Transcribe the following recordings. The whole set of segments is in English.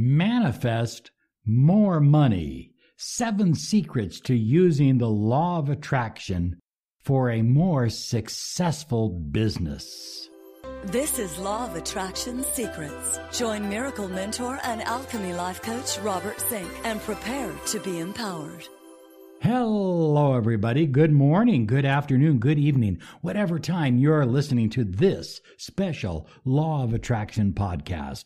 manifest more money. Seven secrets to using the law of attraction for a more successful business. This is Law of Attraction Secrets. Join Miracle Mentor and Alchemy Life Coach Robert Zink and prepare to be empowered. Hello, everybody. Good morning, good afternoon, good evening, whatever time you're listening to this special Law of Attraction podcast.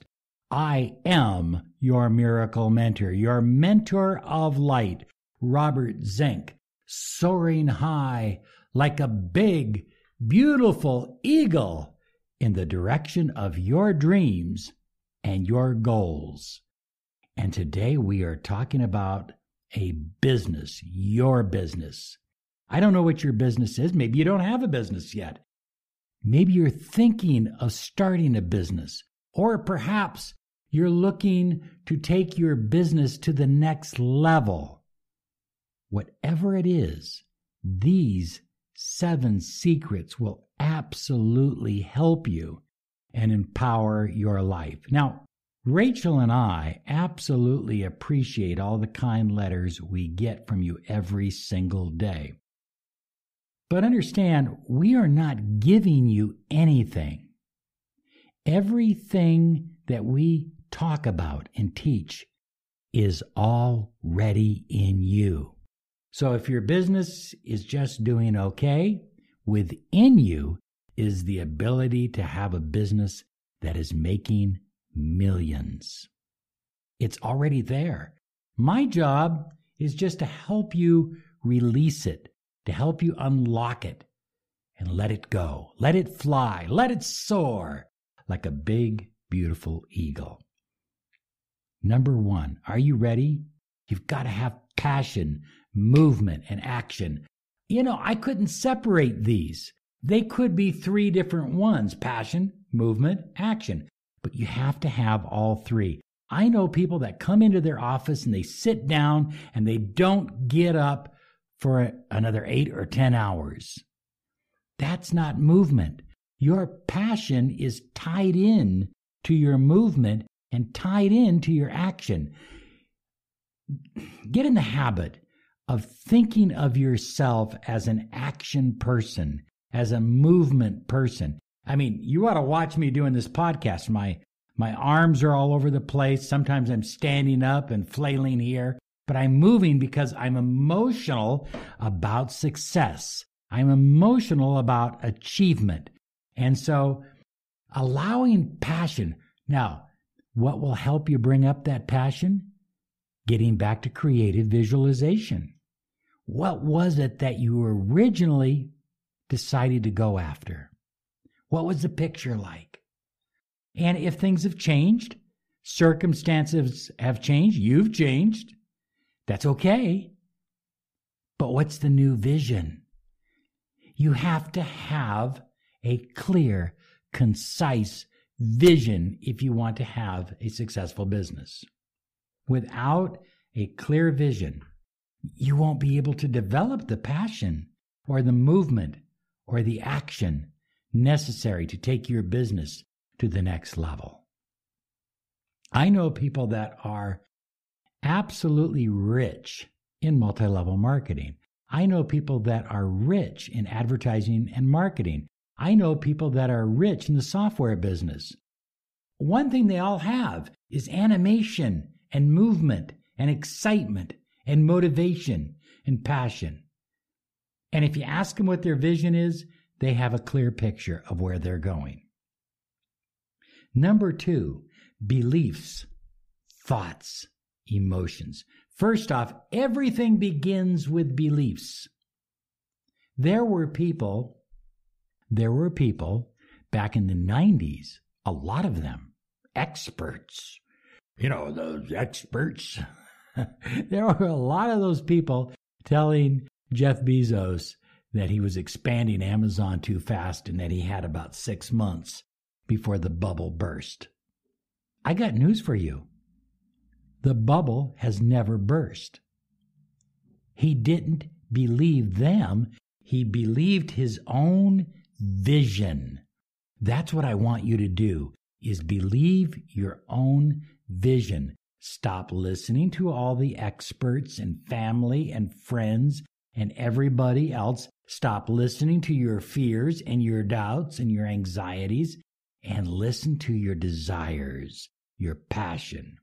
I am your miracle mentor, your mentor of light, Robert Zink, soaring high like a big, beautiful eagle in the direction of your dreams and your goals. And today we are talking about a business, your business. I don't know what your business is. Maybe you don't have a business yet. Maybe you're thinking of starting a business, or perhaps you're looking to take your business to the next level. Whatever it is, these seven secrets will absolutely help you and empower your life. Now, Rachel and I absolutely appreciate all the kind letters we get from you every single day. But understand, we are not giving you anything. Everything that we talk about and teach is already in you. So if your business is just doing okay, within you is the ability to have a business that is making millions. It's already there. My job is just to help you release it, to help you unlock it and let it go. Let it fly. Let it soar like a big, beautiful eagle. Number one, are you ready? You've got to have passion, movement, and action. You know, I couldn't separate these. They could be three different ones passion, movement, action. But you have to have all three. I know people that come into their office and they sit down and they don't get up for another eight or 10 hours. That's not movement. Your passion is tied in to your movement and tied into your action. Get in the habit of thinking of yourself as an action person, as a movement person. I mean, you ought to watch me doing this podcast. My my arms are all over the place. Sometimes I'm standing up and flailing here, but I'm moving because I'm emotional about success. I'm emotional about achievement. And so allowing passion. Now, what will help you bring up that passion? Getting back to creative visualization. What was it that you originally decided to go after? What was the picture like? And if things have changed, circumstances have changed, you've changed, that's okay. But what's the new vision? You have to have a clear, concise vision if you want to have a successful business. Without a clear vision, you won't be able to develop the passion or the movement or the action necessary to take your business to the next level. I know people that are absolutely rich in multi level marketing. I know people that are rich in advertising and marketing. I know people that are rich in the software business. One thing they all have is animation and movement and excitement and motivation and passion. And if you ask them what their vision is, they have a clear picture of where they're going. Number two, beliefs, thoughts, emotions. First off, everything begins with beliefs. There were people there were people back in the 90s, a lot of them, experts. You know, those experts. there were a lot of those people telling Jeff Bezos that he was expanding Amazon too fast and that he had about six months before the bubble burst. I got news for you. The bubble has never burst. He didn't believe them, he believed his own vision. That's what I want you to do is believe your own vision. Stop listening to all the experts and family and friends and everybody else. Stop listening to your fears and your doubts and your anxieties and listen to your desires, your passion.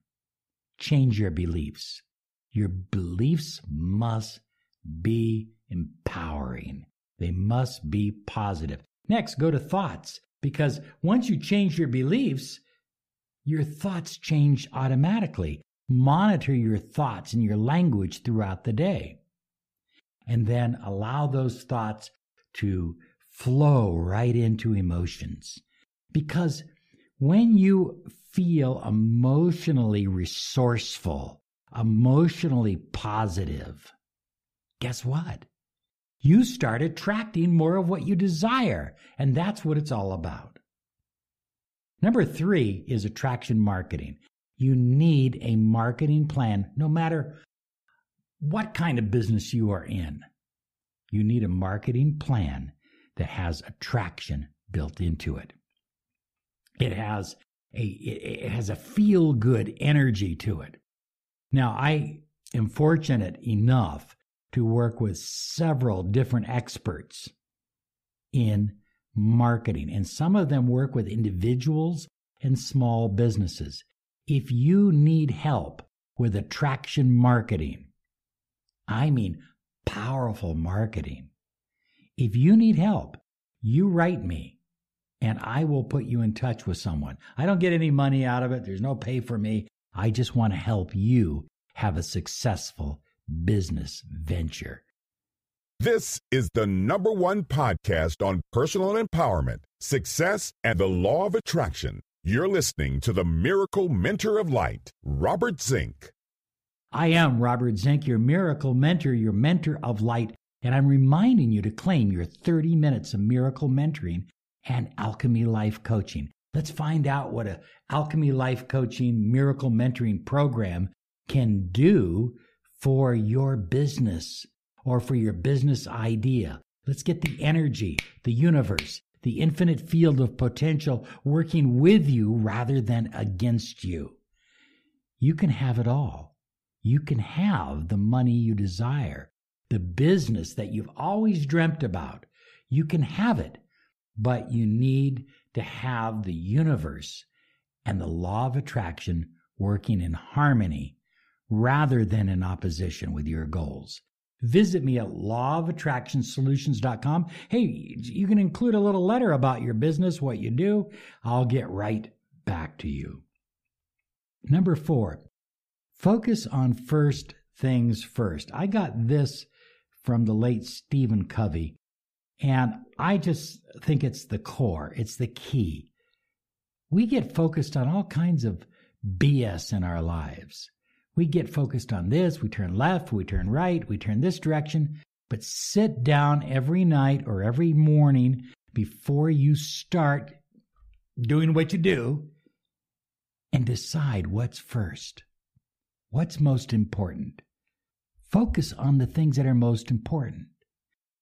Change your beliefs. Your beliefs must be empowering. They must be positive. Next, go to thoughts because once you change your beliefs, your thoughts change automatically. Monitor your thoughts and your language throughout the day. And then allow those thoughts to flow right into emotions. Because when you feel emotionally resourceful, emotionally positive, guess what? You start attracting more of what you desire. And that's what it's all about. Number three is attraction marketing. You need a marketing plan no matter what kind of business you are in. You need a marketing plan that has attraction built into it. It has a it has a feel good energy to it. Now I am fortunate enough to work with several different experts in marketing, and some of them work with individuals and small businesses. If you need help with attraction marketing, I mean powerful marketing, if you need help, you write me and I will put you in touch with someone. I don't get any money out of it, there's no pay for me. I just want to help you have a successful business venture. This is the number one podcast on personal empowerment, success, and the law of attraction. You're listening to the Miracle Mentor of Light, Robert Zink. I am Robert Zink, your miracle mentor, your mentor of light, and I'm reminding you to claim your 30 minutes of miracle mentoring and alchemy life coaching. Let's find out what a alchemy life coaching miracle mentoring program can do for your business or for your business idea. Let's get the energy, the universe, the infinite field of potential working with you rather than against you. You can have it all. You can have the money you desire, the business that you've always dreamt about. You can have it, but you need to have the universe and the law of attraction working in harmony rather than in opposition with your goals. Visit me at lawofattractionsolutions.com. Hey, you can include a little letter about your business, what you do. I'll get right back to you. Number four, focus on first things first. I got this from the late Stephen Covey, and I just think it's the core, it's the key. We get focused on all kinds of BS in our lives. We get focused on this, we turn left, we turn right, we turn this direction, but sit down every night or every morning before you start doing what you do and decide what's first. What's most important? Focus on the things that are most important.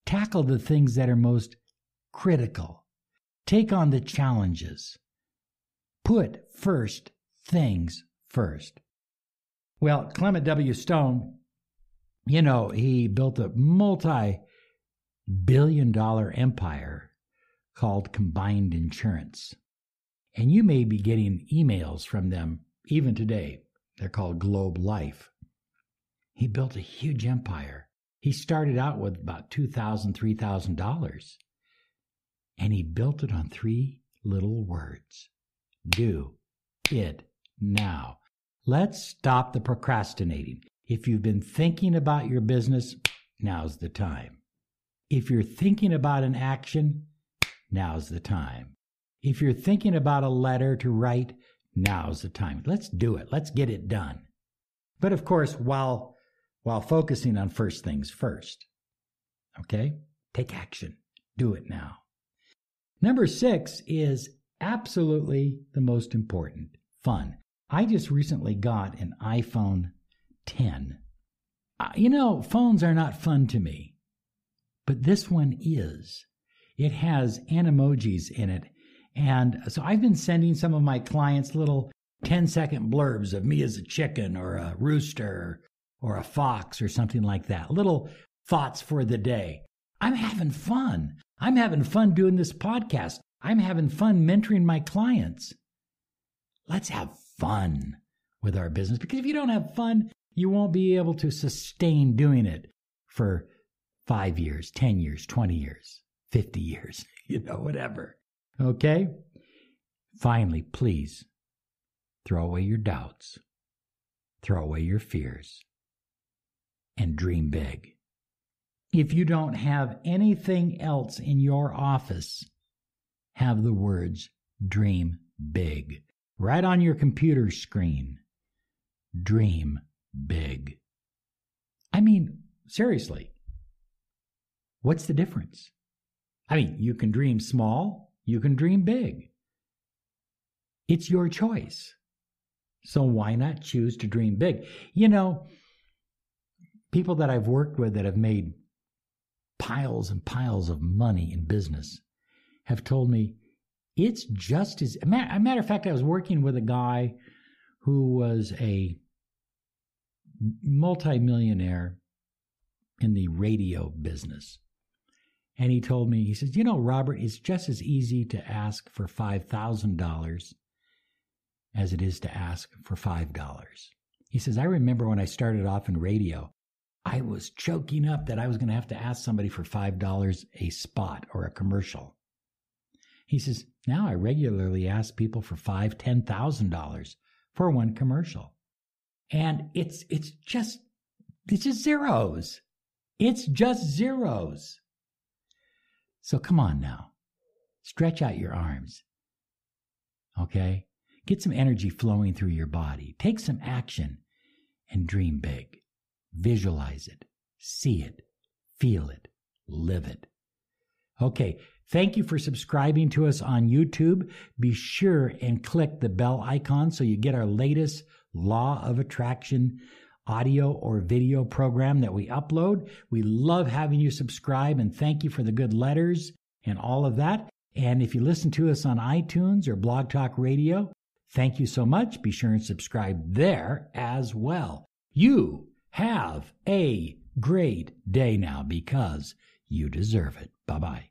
Tackle the things that are most critical. Take on the challenges. Put first things first. Well, Clement W. Stone, you know, he built a multi billion dollar empire called Combined Insurance. And you may be getting emails from them even today. They're called Globe Life. He built a huge empire. He started out with about $2,000, $3,000. And he built it on three little words do it now. Let's stop the procrastinating. If you've been thinking about your business, now's the time. If you're thinking about an action, now's the time. If you're thinking about a letter to write, now's the time. Let's do it. Let's get it done. But of course, while while focusing on first things first. Okay? Take action. Do it now. Number 6 is absolutely the most important. Fun. I just recently got an iPhone 10. Uh, you know, phones are not fun to me, but this one is. It has animojis in it. And so I've been sending some of my clients little 10 second blurbs of me as a chicken or a rooster or a fox or something like that. Little thoughts for the day. I'm having fun. I'm having fun doing this podcast. I'm having fun mentoring my clients. Let's have fun with our business because if you don't have fun, you won't be able to sustain doing it for five years, 10 years, 20 years, 50 years, you know, whatever. Okay? Finally, please throw away your doubts, throw away your fears, and dream big. If you don't have anything else in your office, have the words dream big right on your computer screen. Dream big. I mean, seriously, what's the difference? I mean, you can dream small, you can dream big. It's your choice. So why not choose to dream big? You know, people that I've worked with that have made piles and piles of money in business have told me it's just as a matter of fact i was working with a guy who was a multimillionaire in the radio business and he told me he says you know robert it's just as easy to ask for $5000 as it is to ask for $5 he says i remember when i started off in radio I was choking up that I was going to have to ask somebody for $5 a spot or a commercial. He says, now I regularly ask people for five, ten thousand dollars for one commercial. And it's it's just it's just zeros. It's just zeros. So come on now. Stretch out your arms. Okay? Get some energy flowing through your body. Take some action and dream big. Visualize it, see it, feel it, live it. Okay, thank you for subscribing to us on YouTube. Be sure and click the bell icon so you get our latest Law of Attraction audio or video program that we upload. We love having you subscribe and thank you for the good letters and all of that. And if you listen to us on iTunes or Blog Talk Radio, thank you so much. Be sure and subscribe there as well. You have a great day now because you deserve it. Bye bye.